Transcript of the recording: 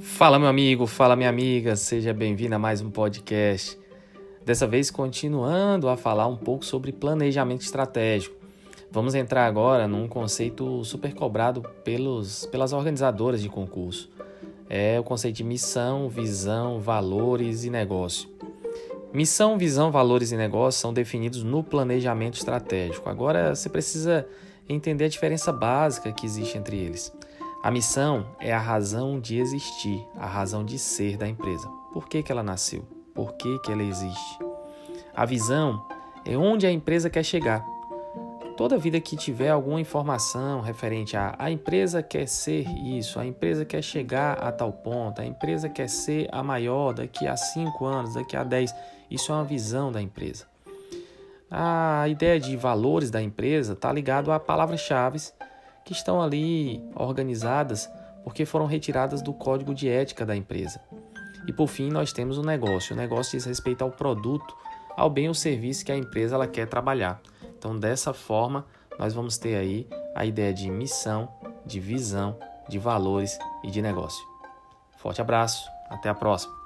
Fala, meu amigo, fala, minha amiga, seja bem-vindo a mais um podcast. Dessa vez, continuando a falar um pouco sobre planejamento estratégico. Vamos entrar agora num conceito super cobrado pelos, pelas organizadoras de concurso. É o conceito de missão, visão, valores e negócio. Missão, visão, valores e negócio são definidos no planejamento estratégico. Agora você precisa entender a diferença básica que existe entre eles. A missão é a razão de existir, a razão de ser da empresa. Por que, que ela nasceu? Por que, que ela existe? A visão é onde a empresa quer chegar. Toda vida que tiver alguma informação referente a a empresa quer ser isso, a empresa quer chegar a tal ponto, a empresa quer ser a maior daqui a 5 anos, daqui a 10, isso é uma visão da empresa. A ideia de valores da empresa está ligado a palavras-chave que estão ali organizadas porque foram retiradas do código de ética da empresa. E por fim, nós temos o negócio. O negócio diz respeito ao produto, ao bem ou serviço que a empresa ela quer trabalhar. Então, dessa forma, nós vamos ter aí a ideia de missão, de visão, de valores e de negócio. Forte abraço, até a próxima.